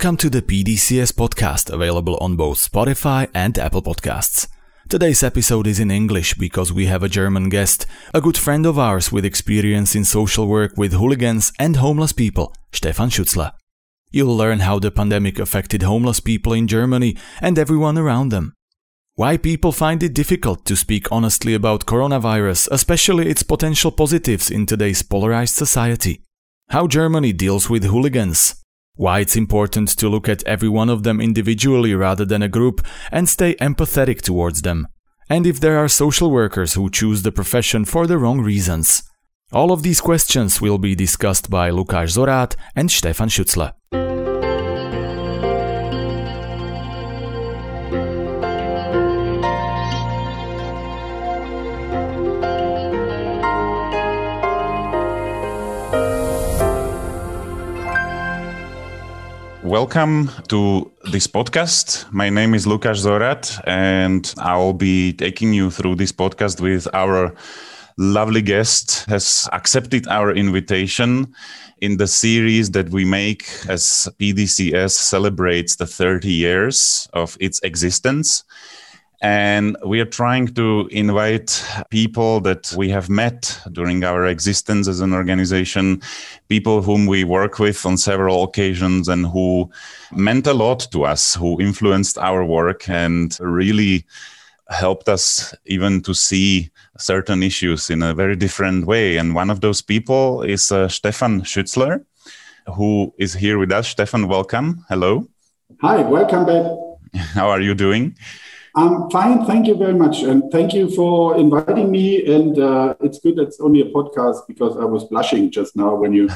Welcome to the PDCS podcast, available on both Spotify and Apple Podcasts. Today's episode is in English because we have a German guest, a good friend of ours with experience in social work with hooligans and homeless people, Stefan Schutzler. You'll learn how the pandemic affected homeless people in Germany and everyone around them. Why people find it difficult to speak honestly about coronavirus, especially its potential positives in today's polarized society. How Germany deals with hooligans, why it's important to look at every one of them individually rather than a group and stay empathetic towards them. And if there are social workers who choose the profession for the wrong reasons. All of these questions will be discussed by Lukáš Zorát and Stefan Schutzler. Welcome to this podcast. My name is Lukáš Zorát, and I'll be taking you through this podcast with our lovely guest has accepted our invitation in the series that we make as PDCS celebrates the 30 years of its existence. And we are trying to invite people that we have met during our existence as an organization, people whom we work with on several occasions and who meant a lot to us, who influenced our work and really helped us even to see certain issues in a very different way. And one of those people is uh, Stefan Schutzler, who is here with us. Stefan, welcome. Hello. Hi, welcome back. How are you doing? I'm fine. Thank you very much. And thank you for inviting me. And uh, it's good it's only a podcast because I was blushing just now when you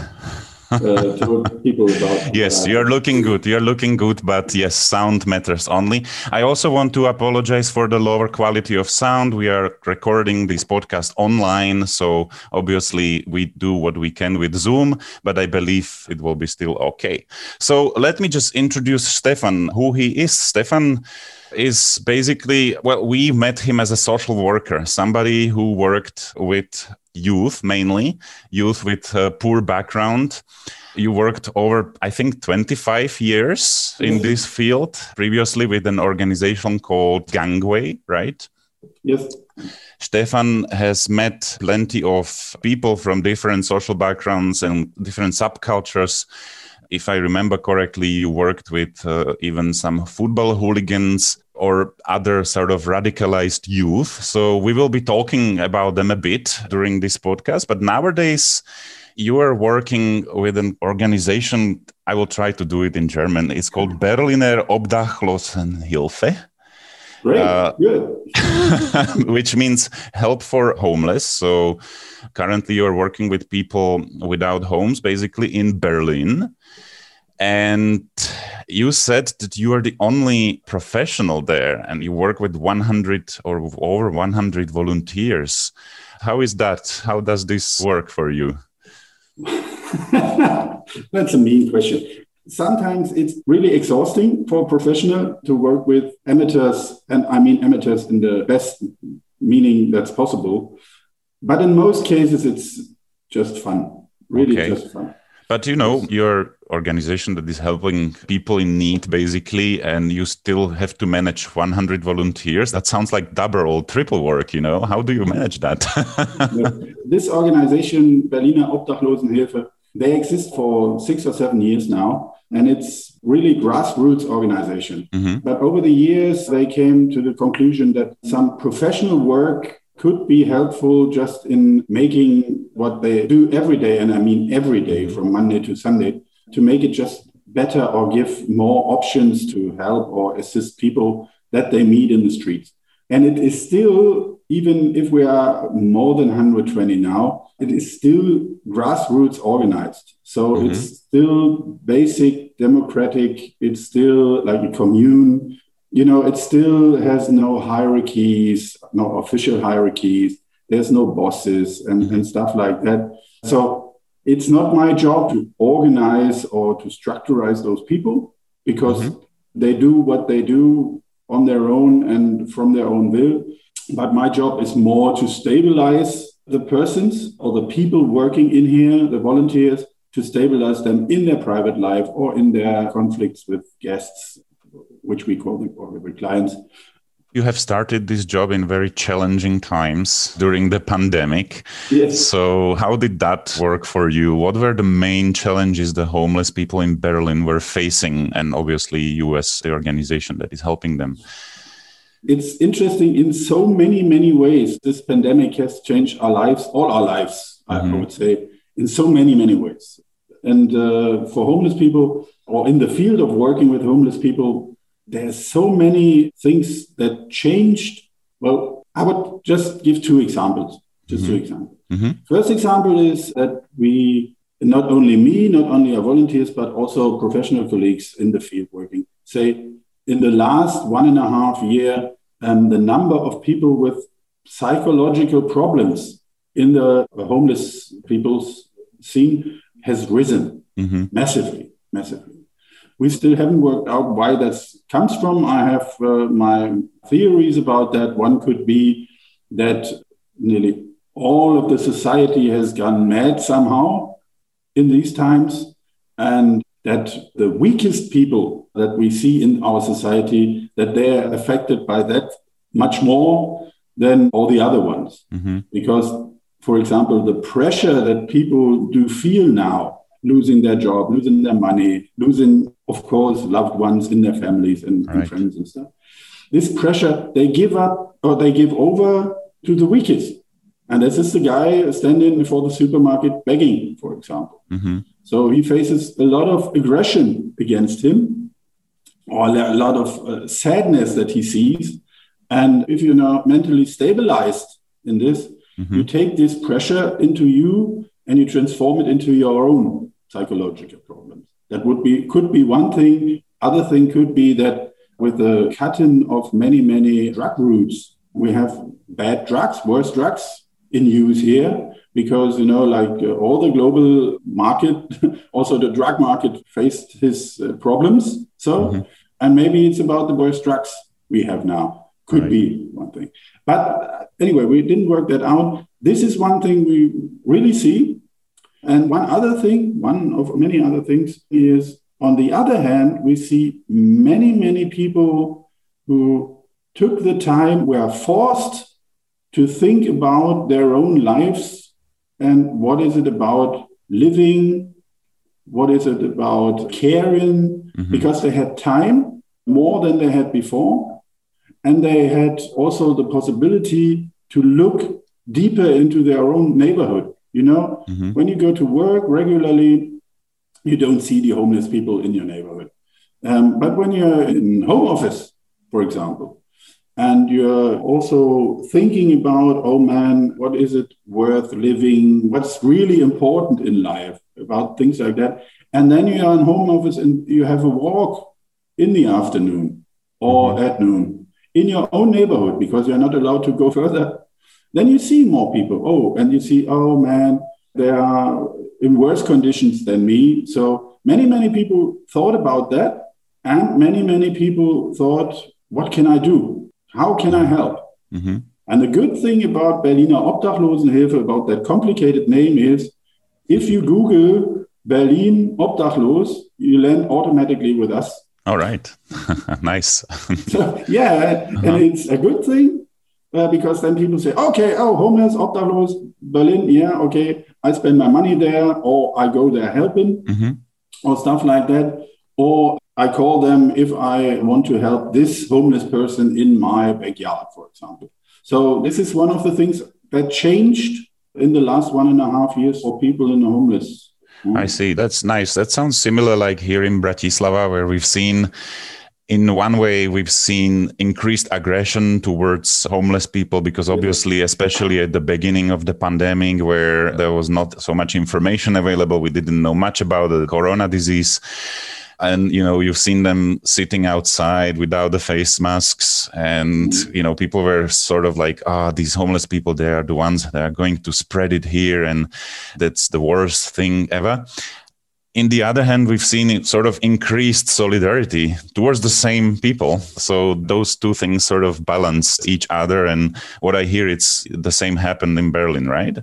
uh, told people about. Yes, you're looking good. You're looking good. But yes, sound matters only. I also want to apologize for the lower quality of sound. We are recording this podcast online. So obviously, we do what we can with Zoom, but I believe it will be still okay. So let me just introduce Stefan, who he is. Stefan is basically, well, we met him as a social worker, somebody who worked with youth mainly, youth with a poor background. You worked over, I think, 25 years in this field, previously with an organization called Gangway, right? Yes. Stefan has met plenty of people from different social backgrounds and different subcultures if I remember correctly, you worked with uh, even some football hooligans or other sort of radicalized youth. So we will be talking about them a bit during this podcast. But nowadays, you are working with an organization. I will try to do it in German. It's called Berliner Obdachlosenhilfe. Great, uh, good. which means help for homeless. So currently, you're working with people without homes, basically in Berlin. And you said that you are the only professional there and you work with 100 or over 100 volunteers. How is that? How does this work for you? That's a mean question. Sometimes it's really exhausting for a professional to work with amateurs, and I mean amateurs in the best meaning that's possible. But in most cases, it's just fun, really okay. just fun. But you know, your organization that is helping people in need basically, and you still have to manage 100 volunteers. That sounds like double or triple work, you know? How do you manage that? this organization, Berliner Obdachlosenhilfe, they exist for six or seven years now, and it's really grassroots organization. Mm-hmm. But over the years, they came to the conclusion that some professional work could be helpful just in making what they do every day, and I mean every day from Monday to Sunday, to make it just better or give more options to help or assist people that they meet in the streets. And it is still, even if we are more than 120 now, it is still grassroots organized. So mm-hmm. it's still basic democratic, it's still like a commune you know, it still has no hierarchies, no official hierarchies. There's no bosses and, mm-hmm. and stuff like that. So it's not my job to organize or to structurize those people because mm-hmm. they do what they do on their own and from their own will. But my job is more to stabilize the persons or the people working in here, the volunteers, to stabilize them in their private life or in their conflicts with guests, which we call the or with clients. You have started this job in very challenging times during the pandemic. Yes. So, how did that work for you? What were the main challenges the homeless people in Berlin were facing? And obviously, US, the organization that is helping them. It's interesting in so many, many ways. This pandemic has changed our lives, all our lives, mm-hmm. I would say, in so many, many ways. And uh, for homeless people, or in the field of working with homeless people, there's so many things that changed. Well, I would just give two examples. Just mm-hmm. two examples. Mm-hmm. First example is that we, not only me, not only our volunteers, but also professional colleagues in the field working, say in the last one and a half year, um, the number of people with psychological problems in the homeless people's scene has risen mm-hmm. massively, massively. We still haven't worked out why that comes from. I have uh, my theories about that. One could be that nearly all of the society has gone mad somehow in these times, and that the weakest people that we see in our society that they are affected by that much more than all the other ones mm-hmm. because for example the pressure that people do feel now losing their job losing their money losing of course loved ones in their families and, right. and friends and stuff this pressure they give up or they give over to the weakest and this is the guy standing before the supermarket begging for example mm-hmm. So he faces a lot of aggression against him, or a lot of uh, sadness that he sees. And if you're not mentally stabilized in this, mm-hmm. you take this pressure into you and you transform it into your own psychological problems. That would be could be one thing. Other thing could be that with the cutting of many many drug routes, we have bad drugs, worse drugs in use here because you know like uh, all the global market also the drug market faced his uh, problems so mm-hmm. and maybe it's about the worst drugs we have now could right. be one thing but uh, anyway we didn't work that out this is one thing we really see and one other thing one of many other things is on the other hand we see many many people who took the time were forced to think about their own lives and what is it about living what is it about caring mm-hmm. because they had time more than they had before and they had also the possibility to look deeper into their own neighborhood you know? Mm-hmm. when you go to work regularly you don't see the homeless people in your neighborhood. Um, but when you're in home office for example and you're also thinking about oh man what is it worth living? What's really important in life about things like that? And then you're in home office and you have a walk in the afternoon or mm-hmm. at noon in your own neighborhood because you're not allowed to go further then you see more people oh and you see oh man they are in worse conditions than me so many many people thought about that and many many people thought what can i do how can I help? Mm-hmm. And the good thing about Berliner Obdachlosenhilfe, about that complicated name, is if you Google Berlin Obdachlos, you land automatically with us. All right. nice. so, yeah, uh-huh. and it's a good thing uh, because then people say, okay, oh, homeless, Obdachlos, Berlin, yeah, okay, I spend my money there or I go there helping mm-hmm. or stuff like that. Or I call them if I want to help this homeless person in my backyard, for example. So this is one of the things that changed in the last one and a half years for people in the homeless. Mm. I see. That's nice. That sounds similar like here in Bratislava, where we've seen in one way we've seen increased aggression towards homeless people because obviously especially at the beginning of the pandemic where there was not so much information available we didn't know much about the corona disease and you know you've seen them sitting outside without the face masks. And mm. you know people were sort of like ah oh, these homeless people they are the ones that are going to spread it here. And that's the worst thing ever in the other hand, we've seen it sort of increased solidarity towards the same people. So those two things sort of balance each other. And what I hear, it's the same happened in Berlin, right?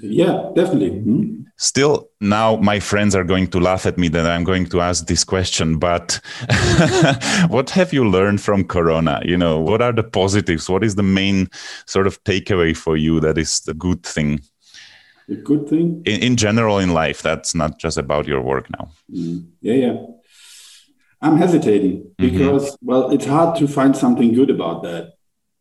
Yeah, definitely. Mm-hmm. Still, now my friends are going to laugh at me that I'm going to ask this question, but what have you learned from Corona? You know, what are the positives? What is the main sort of takeaway for you that is the good thing? A good thing? In, in general, in life, that's not just about your work now. Mm. Yeah, yeah. I'm hesitating mm-hmm. because, mm-hmm. well, it's hard to find something good about that.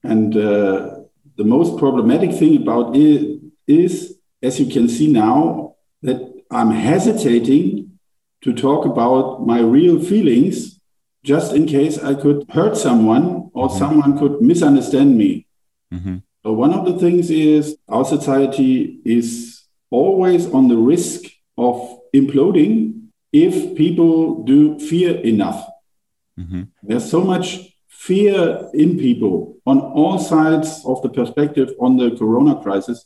And uh, the most problematic thing about it is, as you can see now, that I'm hesitating to talk about my real feelings just in case I could hurt someone or mm-hmm. someone could misunderstand me. Mm-hmm. So one of the things is our society is always on the risk of imploding if people do fear enough. Mm-hmm. There's so much fear in people on all sides of the perspective on the corona crisis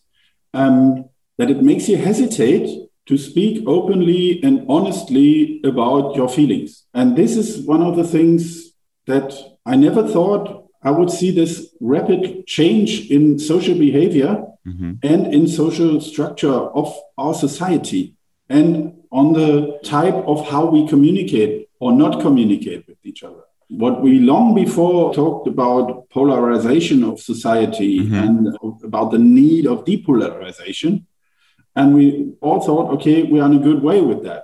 um, that it makes you hesitate to speak openly and honestly about your feelings. And this is one of the things that I never thought I would see this rapid change in social behavior mm-hmm. and in social structure of our society and on the type of how we communicate or not communicate with each other. What we long before talked about polarization of society mm-hmm. and about the need of depolarization. And we all thought, okay, we're in a good way with that.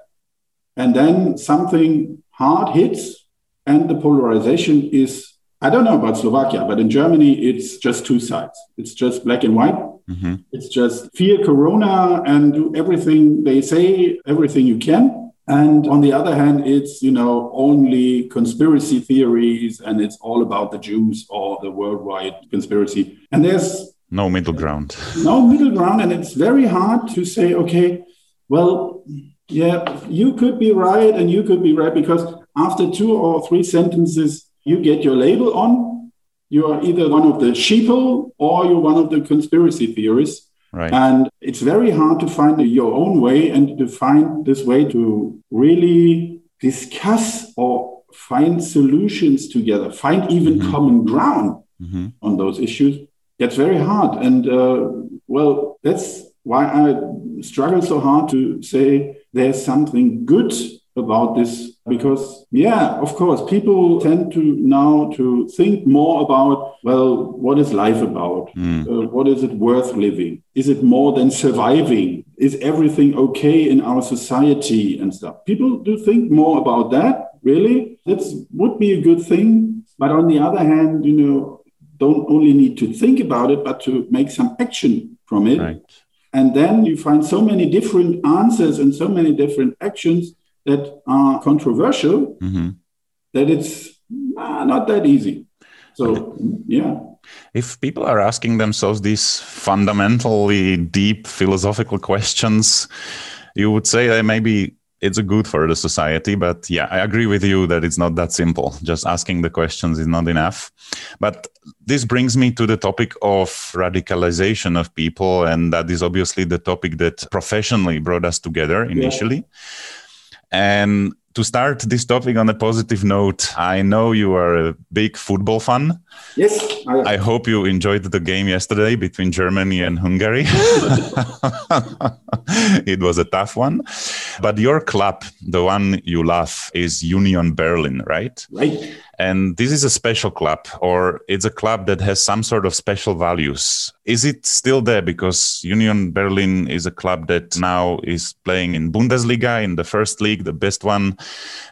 And then something hard hits, and the polarization is I don't know about Slovakia, but in Germany, it's just two sides. It's just black and white. Mm-hmm. It's just fear Corona and do everything they say, everything you can. And on the other hand, it's, you know, only conspiracy theories and it's all about the Jews or the worldwide conspiracy. And there's no middle ground. No middle ground. And it's very hard to say, okay, well, yeah, you could be right and you could be right because after two or three sentences, you get your label on, you are either one of the sheeple or you're one of the conspiracy theorists. Right. And it's very hard to find your own way and to find this way to really discuss or find solutions together, find even mm-hmm. common ground mm-hmm. on those issues. It's very hard. And uh, well, that's why I struggle so hard to say there's something good about this because yeah of course people tend to now to think more about well what is life about? Mm. uh, what is it worth living? Is it more than surviving? Is everything okay in our society and stuff? People do think more about that really. That would be a good thing. But on the other hand you know don't only need to think about it but to make some action from it. Right. and then you find so many different answers and so many different actions that are controversial mm-hmm. that it's uh, not that easy. So, yeah. If people are asking themselves these fundamentally deep philosophical questions, you would say that maybe it's a good for the society. But yeah, I agree with you that it's not that simple. Just asking the questions is not enough. But this brings me to the topic of radicalization of people. And that is obviously the topic that professionally brought us together initially. Yeah. And to start this topic on a positive note, I know you are a big football fan. Yes. I, I hope you enjoyed the game yesterday between Germany and Hungary. it was a tough one. But your club, the one you love, is Union Berlin, right? Right. And this is a special club, or it's a club that has some sort of special values. Is it still there? Because Union Berlin is a club that now is playing in Bundesliga, in the first league, the best one.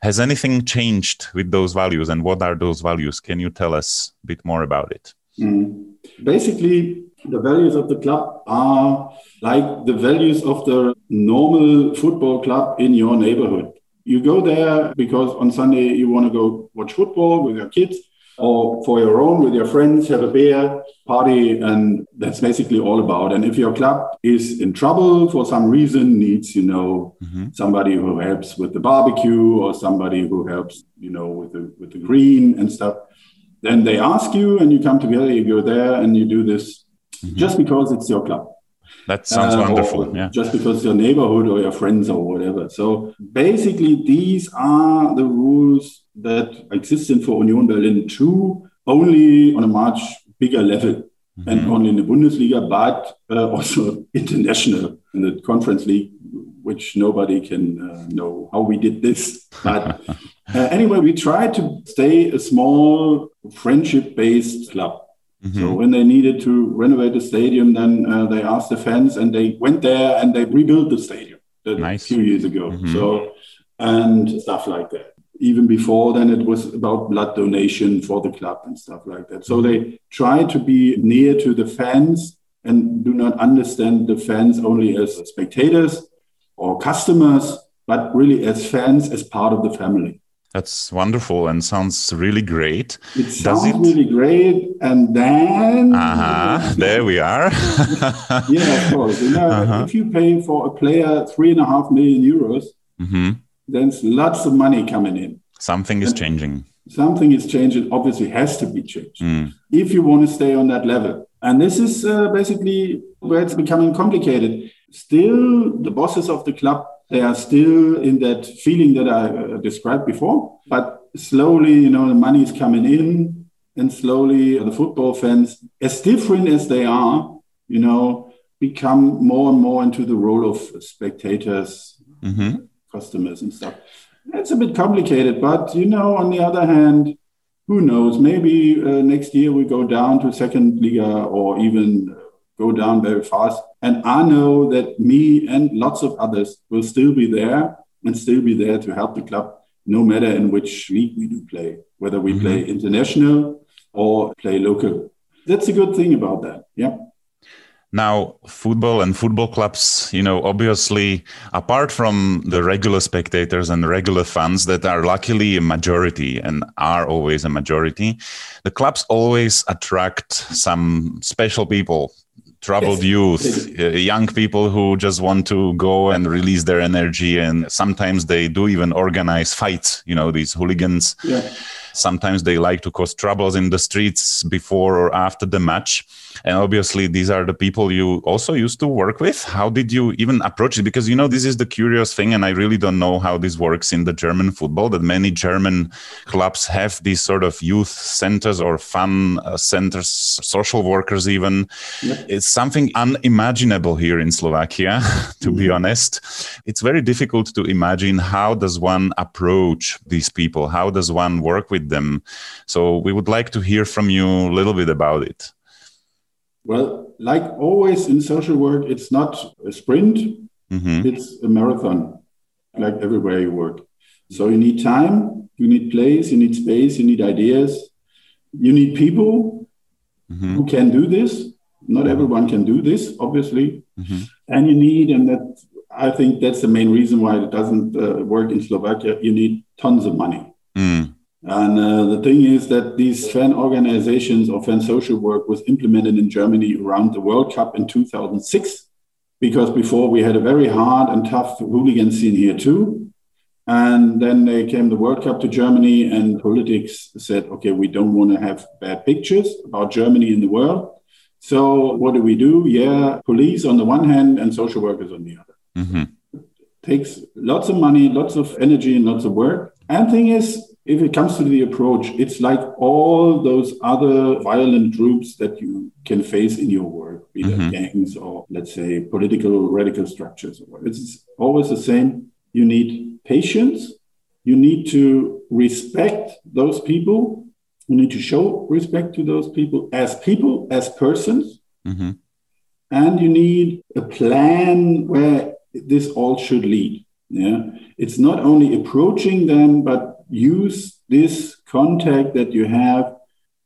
Has anything changed with those values, and what are those values? Can you tell us a bit more about it? Mm. Basically, the values of the club are like the values of the normal football club in your neighborhood. You go there because on Sunday you want to go watch football with your kids or for your own with your friends, have a beer, party, and that's basically all about. And if your club is in trouble for some reason, needs, you know, mm-hmm. somebody who helps with the barbecue or somebody who helps, you know, with the with the green and stuff, then they ask you and you come together, you go there and you do this mm-hmm. just because it's your club. That sounds uh, wonderful. Yeah. Just because your neighborhood or your friends or whatever. So basically, these are the rules that exist in for Union Berlin too, only on a much bigger level. Mm-hmm. And only in the Bundesliga, but uh, also international in the Conference League, which nobody can uh, know how we did this. But uh, anyway, we tried to stay a small friendship based club. Mm-hmm. So when they needed to renovate the stadium, then uh, they asked the fans, and they went there and they rebuilt the stadium nice. a few years ago. Mm-hmm. So and stuff like that. Even before then, it was about blood donation for the club and stuff like that. So mm-hmm. they try to be near to the fans and do not understand the fans only as spectators or customers, but really as fans, as part of the family. That's wonderful and sounds really great. It sounds it... really great. And then. Uh-huh. There we are. yeah, of course. You know, uh-huh. If you pay for a player three and a half million euros, mm-hmm. there's lots of money coming in. Something is and changing. Something is changing. Obviously, has to be changed mm. if you want to stay on that level. And this is uh, basically where it's becoming complicated. Still, the bosses of the club they are still in that feeling that I uh, described before. But slowly, you know, the money is coming in, and slowly the football fans, as different as they are, you know, become more and more into the role of spectators, mm-hmm. customers, and stuff. It's a bit complicated, but you know, on the other hand, who knows? Maybe uh, next year we go down to second Liga or even go down very fast. And I know that me and lots of others will still be there and still be there to help the club, no matter in which league we do play, whether we mm-hmm. play international or play local. That's a good thing about that. Yeah. Now, football and football clubs, you know, obviously, apart from the regular spectators and regular fans that are luckily a majority and are always a majority, the clubs always attract some special people troubled youth, uh, young people who just want to go and release their energy. And sometimes they do even organize fights, you know, these hooligans. Yeah. Sometimes they like to cause troubles in the streets before or after the match. And obviously, these are the people you also used to work with. How did you even approach it? Because, you know, this is the curious thing. And I really don't know how this works in the German football, that many German clubs have these sort of youth centers or fun uh, centers, social workers, even. Yep. It's something unimaginable here in Slovakia, to mm-hmm. be honest. It's very difficult to imagine how does one approach these people? How does one work with them? So we would like to hear from you a little bit about it. Well, like always in social work, it's not a sprint, mm-hmm. it's a marathon, like everywhere you work. So you need time, you need place, you need space, you need ideas, you need people mm-hmm. who can do this. Not everyone can do this, obviously. Mm-hmm. And you need, and that I think that's the main reason why it doesn't uh, work in Slovakia, you need tons of money. Mm. And uh, the thing is that these fan organizations or fan social work was implemented in Germany around the World Cup in 2006, because before we had a very hard and tough hooligan scene here too. And then they came the World Cup to Germany, and politics said, okay, we don't want to have bad pictures about Germany in the world. So what do we do? Yeah, police on the one hand and social workers on the other. Mm-hmm. Takes lots of money, lots of energy, and lots of work. And thing is, if it comes to the approach, it's like all those other violent groups that you can face in your work, be mm-hmm. gangs or let's say political radical structures. It's always the same. You need patience. You need to respect those people. You need to show respect to those people as people, as persons. Mm-hmm. And you need a plan where this all should lead. Yeah. It's not only approaching them, but use this contact that you have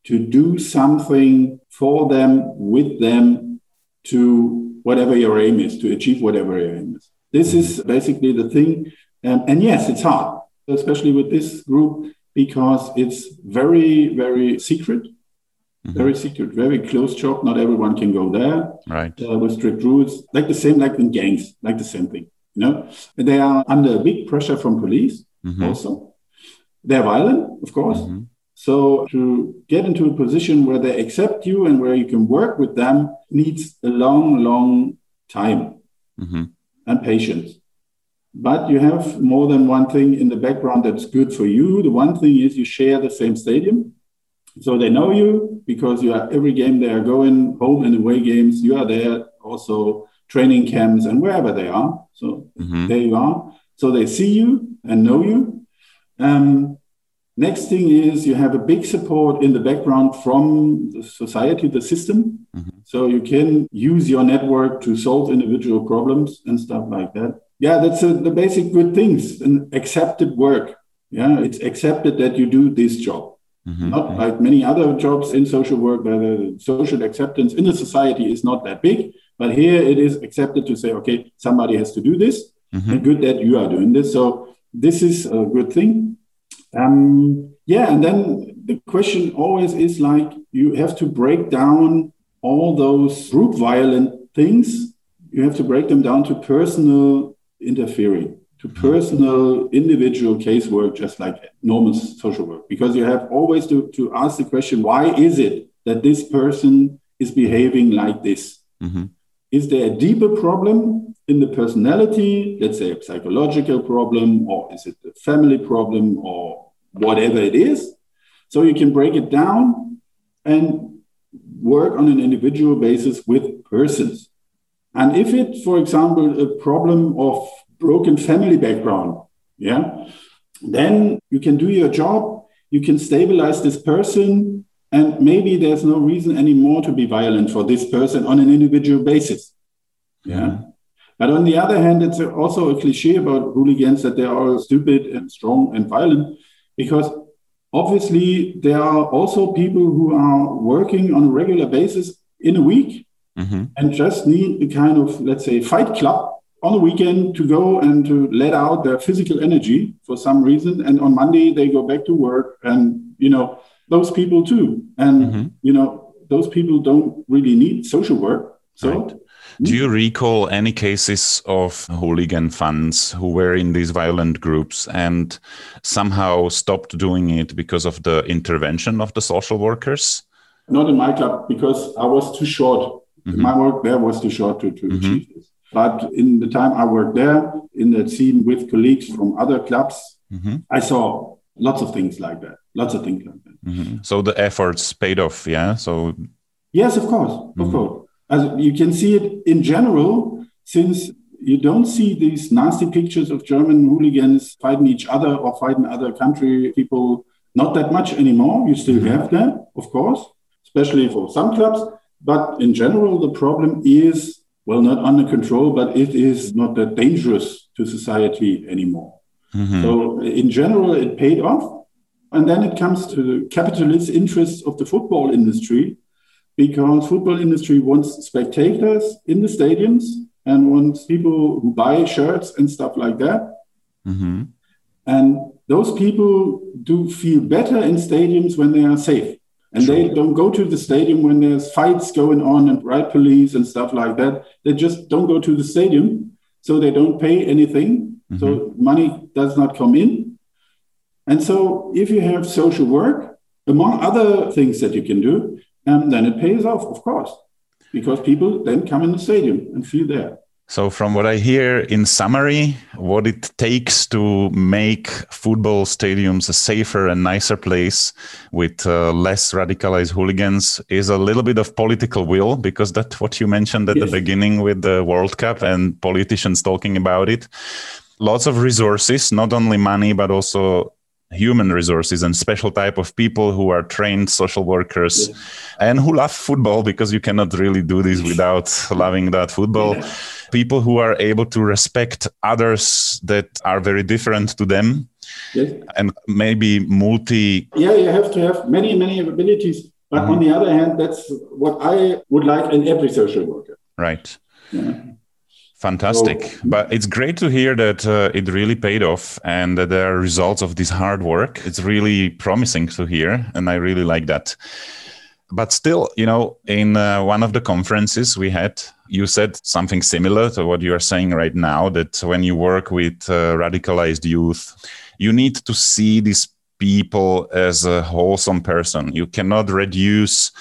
to do something for them, with them, to whatever your aim is, to achieve whatever your aim is. This is basically the thing. Um, and yes, it's hard, especially with this group, because it's very, very secret. Mm-hmm. Very secret, very close shop. Not everyone can go there. Right. Uh, with strict rules, like the same, like in gangs, like the same thing. You know, they are under big pressure from police mm-hmm. also they're violent, of course. Mm-hmm. So to get into a position where they accept you and where you can work with them needs a long, long time mm-hmm. and patience. But you have more than one thing in the background that's good for you. The one thing is you share the same stadium. So they know you because you are every game they are going, home and away games, you are there, also training camps and wherever they are. So mm-hmm. there you are. So they see you and know you. Um, next thing is you have a big support in the background from the society, the system. Mm-hmm. So you can use your network to solve individual problems and stuff like that. Yeah, that's a, the basic good things and accepted work. Yeah, it's accepted that you do this job. Mm-hmm. Not like many other jobs in social work where the social acceptance in the society is not that big. But here it is accepted to say, okay, somebody has to do this, mm-hmm. and good that you are doing this. So this is a good thing. Um, yeah, and then the question always is like you have to break down all those group violent things. You have to break them down to personal interfering to personal individual casework, just like normal social work, because you have always to, to ask the question why is it that this person is behaving like this? Mm-hmm. Is there a deeper problem in the personality, let's say a psychological problem, or is it a family problem, or whatever it is? So you can break it down and work on an individual basis with persons. And if it, for example, a problem of broken family background, yeah, then you can do your job, you can stabilize this person, and maybe there's no reason anymore to be violent for this person on an individual basis. Yeah. But on the other hand, it's also a cliche about hooligans that they are stupid and strong and violent because obviously there are also people who are working on a regular basis in a week mm-hmm. and just need a kind of, let's say, fight club on the weekend to go and to let out their physical energy for some reason and on monday they go back to work and you know those people too and mm-hmm. you know those people don't really need social work so right. do you recall any cases of hooligan fans who were in these violent groups and somehow stopped doing it because of the intervention of the social workers not in my club because i was too short mm-hmm. my work there was too short to, to mm-hmm. achieve this but in the time I worked there, in that scene with colleagues from other clubs, mm-hmm. I saw lots of things like that. Lots of things like that. Mm-hmm. So the efforts paid off, yeah. So yes, of course, mm-hmm. of course. As you can see it in general, since you don't see these nasty pictures of German hooligans fighting each other or fighting other country people not that much anymore. You still mm-hmm. have them, of course, especially for some clubs. But in general, the problem is well, not under control, but it is not that dangerous to society anymore. Mm-hmm. So, in general, it paid off. And then it comes to the capitalist interests of the football industry, because football industry wants spectators in the stadiums and wants people who buy shirts and stuff like that. Mm-hmm. And those people do feel better in stadiums when they are safe. And sure. they don't go to the stadium when there's fights going on and riot police and stuff like that. They just don't go to the stadium. So they don't pay anything. Mm-hmm. So money does not come in. And so if you have social work, among other things that you can do, um, then it pays off, of course, because people then come in the stadium and feel there. So, from what I hear in summary, what it takes to make football stadiums a safer and nicer place with uh, less radicalized hooligans is a little bit of political will, because that's what you mentioned at yes. the beginning with the World Cup and politicians talking about it. Lots of resources, not only money, but also human resources and special type of people who are trained social workers yeah. and who love football because you cannot really do this without loving that football yeah. people who are able to respect others that are very different to them yes. and maybe multi yeah you have to have many many abilities but mm-hmm. on the other hand that's what i would like in every social worker right yeah. Fantastic. So, but it's great to hear that uh, it really paid off and that there are results of this hard work. It's really promising to hear. And I really like that. But still, you know, in uh, one of the conferences we had, you said something similar to what you are saying right now that when you work with uh, radicalized youth, you need to see this people as a wholesome person. You cannot reduce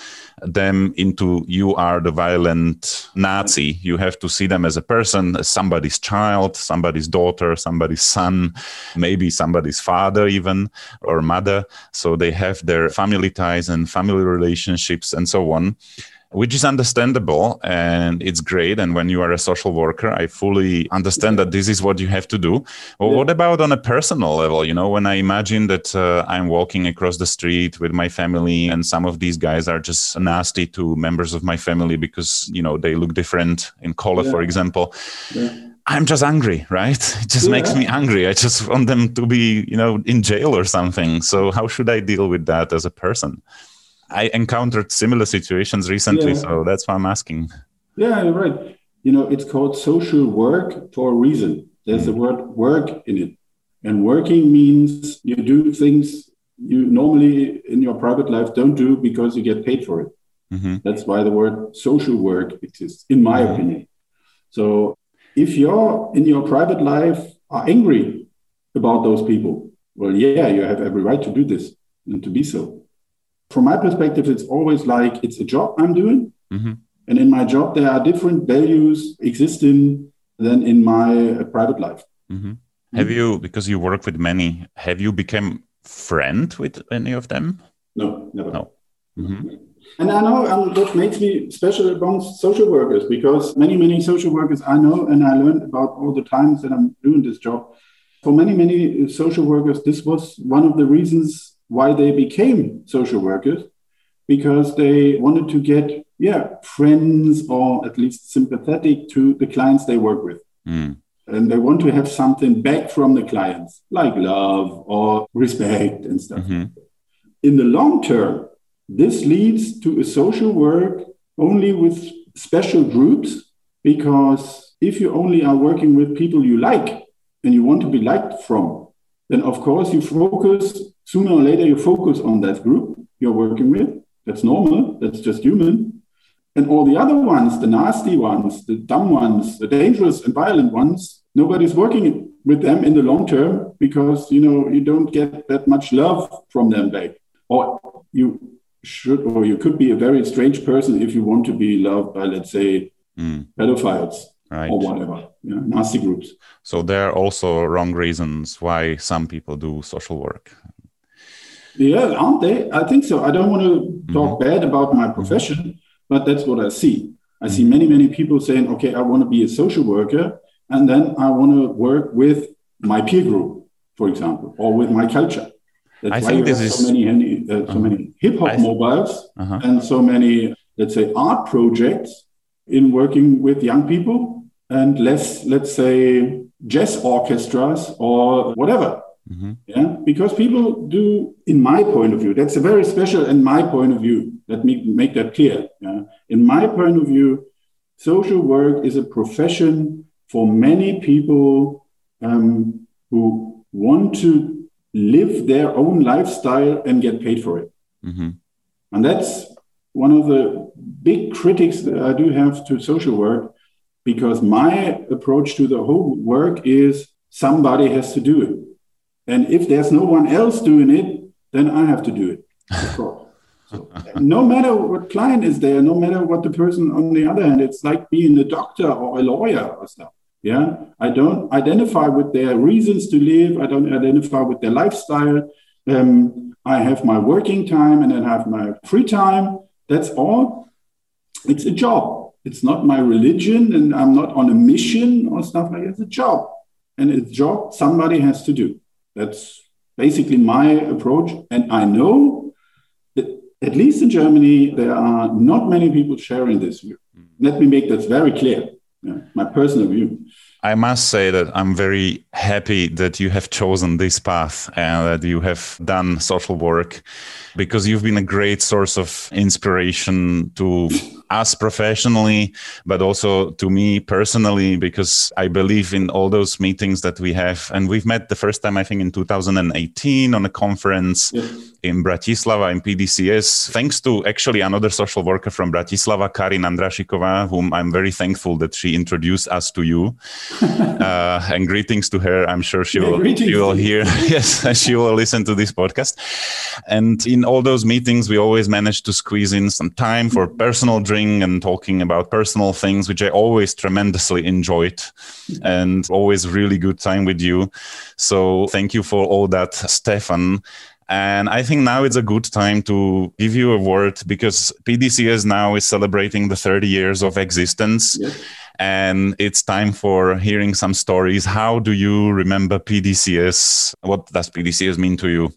them into you are the violent Nazi. You have to see them as a person, as somebody's child, somebody's daughter, somebody's son, maybe somebody's father, even or mother. So they have their family ties and family relationships and so on which is understandable and it's great. And when you are a social worker, I fully understand that this is what you have to do. Well, yeah. what about on a personal level? You know, when I imagine that uh, I'm walking across the street with my family and some of these guys are just nasty to members of my family because, you know, they look different in color, yeah. for example. Yeah. I'm just angry, right? It just yeah. makes me angry. I just want them to be, you know, in jail or something. So how should I deal with that as a person? I encountered similar situations recently, yeah. so that's why I'm asking. Yeah, you're right. You know, it's called social work for a reason. There's mm. the word work in it. And working means you do things you normally in your private life don't do because you get paid for it. Mm-hmm. That's why the word social work exists, in my mm-hmm. opinion. So if you're in your private life are angry about those people, well, yeah, you have every right to do this and to be so from my perspective, it's always like it's a job I'm doing. Mm-hmm. And in my job, there are different values existing than in my uh, private life. Mm-hmm. Have you, because you work with many, have you become friend with any of them? No, never. No. Mm-hmm. And I know um, that makes me special among social workers because many, many social workers I know and I learned about all the times that I'm doing this job. For many, many social workers, this was one of the reasons why they became social workers because they wanted to get yeah friends or at least sympathetic to the clients they work with mm. and they want to have something back from the clients like love or respect and stuff mm-hmm. in the long term this leads to a social work only with special groups because if you only are working with people you like and you want to be liked from then of course you focus sooner or later you focus on that group you're working with. That's normal, that's just human. And all the other ones, the nasty ones, the dumb ones, the dangerous and violent ones, nobody's working with them in the long term because you know you don't get that much love from them back. Or you should or you could be a very strange person if you want to be loved by let's say mm. pedophiles right. or whatever, yeah, nasty groups. So there are also wrong reasons why some people do social work. Yeah, aren't they? I think so. I don't want to talk mm-hmm. bad about my profession, but that's what I see. I see many, many people saying, okay, I want to be a social worker, and then I want to work with my peer group, for example, or with my culture. That's I why think you have is... so many, uh, so uh-huh. many hip hop th- mobiles uh-huh. and so many, let's say, art projects in working with young people and less, let's say, jazz orchestras or whatever. Mm-hmm. Yeah, because people do, in my point of view, that's a very special in my point of view. Let me make that clear. Yeah? In my point of view, social work is a profession for many people um, who want to live their own lifestyle and get paid for it. Mm-hmm. And that's one of the big critics that I do have to social work because my approach to the whole work is somebody has to do it. And if there's no one else doing it, then I have to do it. so, no matter what client is there, no matter what the person on the other hand, it's like being a doctor or a lawyer or stuff. Yeah, I don't identify with their reasons to live. I don't identify with their lifestyle. Um, I have my working time and then I have my free time. That's all. It's a job. It's not my religion, and I'm not on a mission or stuff like that. It's a job, and it's a job somebody has to do. That's basically my approach. And I know that, at least in Germany, there are not many people sharing this view. Mm. Let me make that very clear. Yeah, my personal view. I must say that I'm very happy that you have chosen this path and that you have done social work because you've been a great source of inspiration to us professionally, but also to me personally, because I believe in all those meetings that we have. And we've met the first time, I think, in 2018 on a conference in Bratislava in PDCS, thanks to actually another social worker from Bratislava, Karin Andrašikova, whom I'm very thankful that she introduced us to you. uh, and greetings to her. I'm sure she yeah, will, she will hear, yes, she will listen to this podcast. And in all those meetings, we always manage to squeeze in some time for personal drink and talking about personal things, which I always tremendously enjoyed and always really good time with you. So thank you for all that, Stefan. And I think now it's a good time to give you a word because PDCS now is celebrating the 30 years of existence. Yes. And it's time for hearing some stories. How do you remember PDCS? What does PDCS mean to you?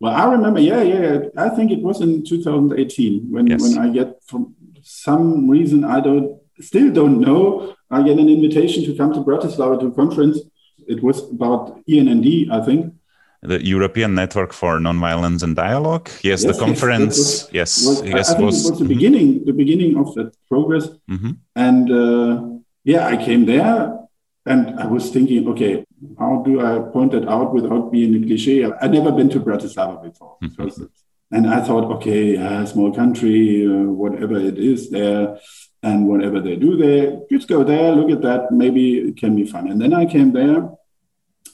Well, I remember, yeah, yeah. I think it was in 2018 when, yes. when I get from some reason I don't still don't know. I get an invitation to come to Bratislava to a conference. It was about ENND, I think the European Network for Nonviolence and Dialogue. Yes, yes the conference. Yes, was, yes, I, think was, it was the beginning, the beginning of that progress. Mm-hmm. And uh, yeah, I came there, and I was thinking, okay, how do I point that out without being a cliche? I've never been to Bratislava before, mm-hmm. and I thought, okay, uh, small country, uh, whatever it is there. And whatever they do there, just go there, look at that. Maybe it can be fun. And then I came there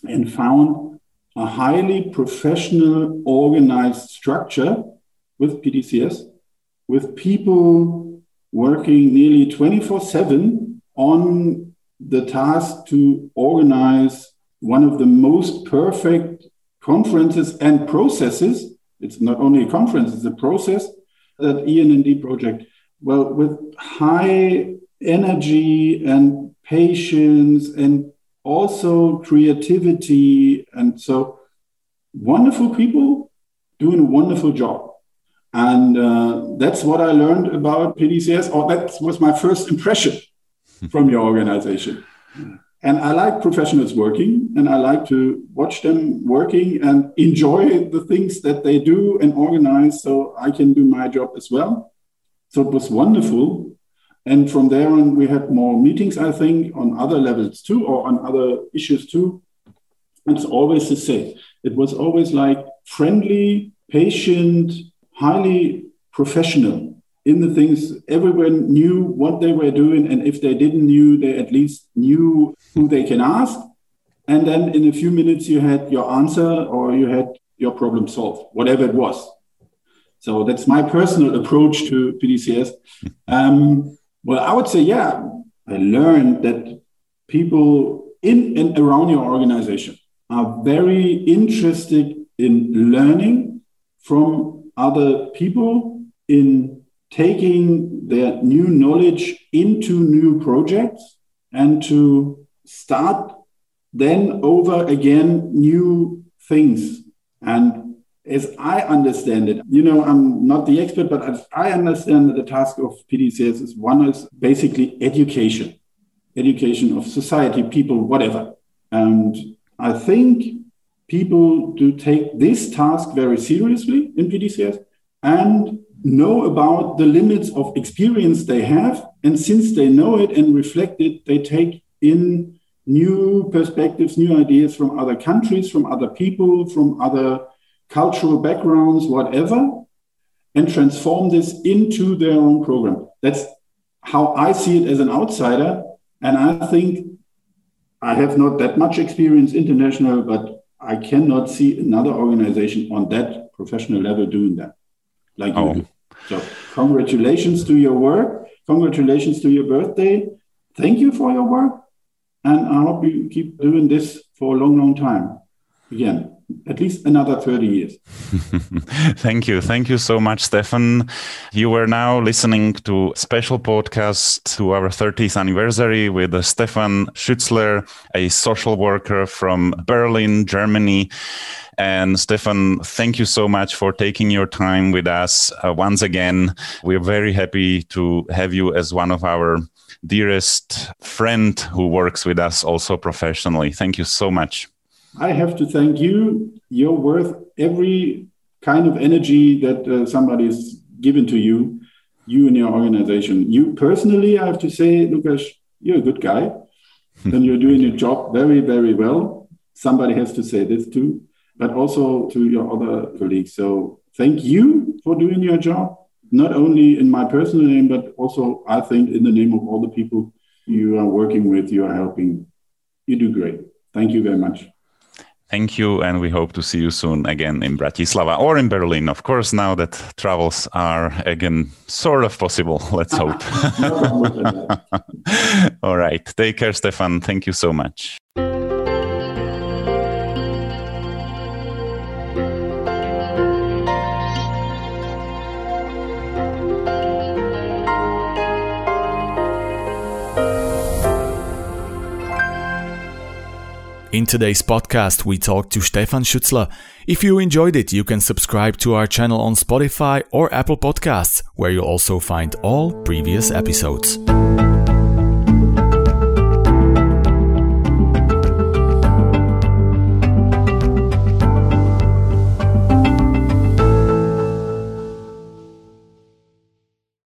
and found a highly professional, organized structure with PDCS, with people working nearly 24 7 on the task to organize one of the most perfect conferences and processes. It's not only a conference, it's a process that ENND project. Well, with high energy and patience and also creativity. And so, wonderful people doing a wonderful job. And uh, that's what I learned about PDCS, or that was my first impression from your organization. And I like professionals working, and I like to watch them working and enjoy the things that they do and organize so I can do my job as well. So it was wonderful. And from there on, we had more meetings, I think, on other levels too, or on other issues too. It's always the same. It was always like friendly, patient, highly professional in the things. Everyone knew what they were doing. And if they didn't knew, they at least knew who they can ask. And then in a few minutes, you had your answer or you had your problem solved, whatever it was. So that's my personal approach to PDCS. Um, well, I would say, yeah, I learned that people in and around your organization are very interested in learning from other people, in taking their new knowledge into new projects and to start then over again new things. And as I understand it, you know, I'm not the expert, but as I understand that the task of PDCS is one is basically education, education of society, people, whatever. And I think people do take this task very seriously in PDCS and know about the limits of experience they have. And since they know it and reflect it, they take in new perspectives, new ideas from other countries, from other people, from other cultural backgrounds, whatever, and transform this into their own program. That's how I see it as an outsider. And I think I have not that much experience international, but I cannot see another organization on that professional level doing that like oh. you do. So, congratulations to your work. Congratulations to your birthday. Thank you for your work. And I hope you keep doing this for a long, long time. Again, at least another 30 years. Thank you. Thank you so much, Stefan. You are now listening to special podcast to our 30th anniversary with Stefan Schützler, a social worker from Berlin, Germany. And Stefan, thank you so much for taking your time with us uh, once again. We're very happy to have you as one of our dearest friend who works with us also professionally. Thank you so much. I have to thank you. You're worth every kind of energy that uh, somebody is given to you. you and your organization. You personally, I have to say, Lukas, you're a good guy and you're doing your job very, very well. Somebody has to say this too, but also to your other colleagues. So thank you for doing your job, not only in my personal name, but also I think in the name of all the people you are working with, you are helping. You do great. Thank you very much. Thank you, and we hope to see you soon again in Bratislava or in Berlin. Of course, now that travels are again sort of possible, let's hope. All right. Take care, Stefan. Thank you so much. In today's podcast, we talked to Stefan Schutzler. If you enjoyed it, you can subscribe to our channel on Spotify or Apple Podcasts, where you'll also find all previous episodes.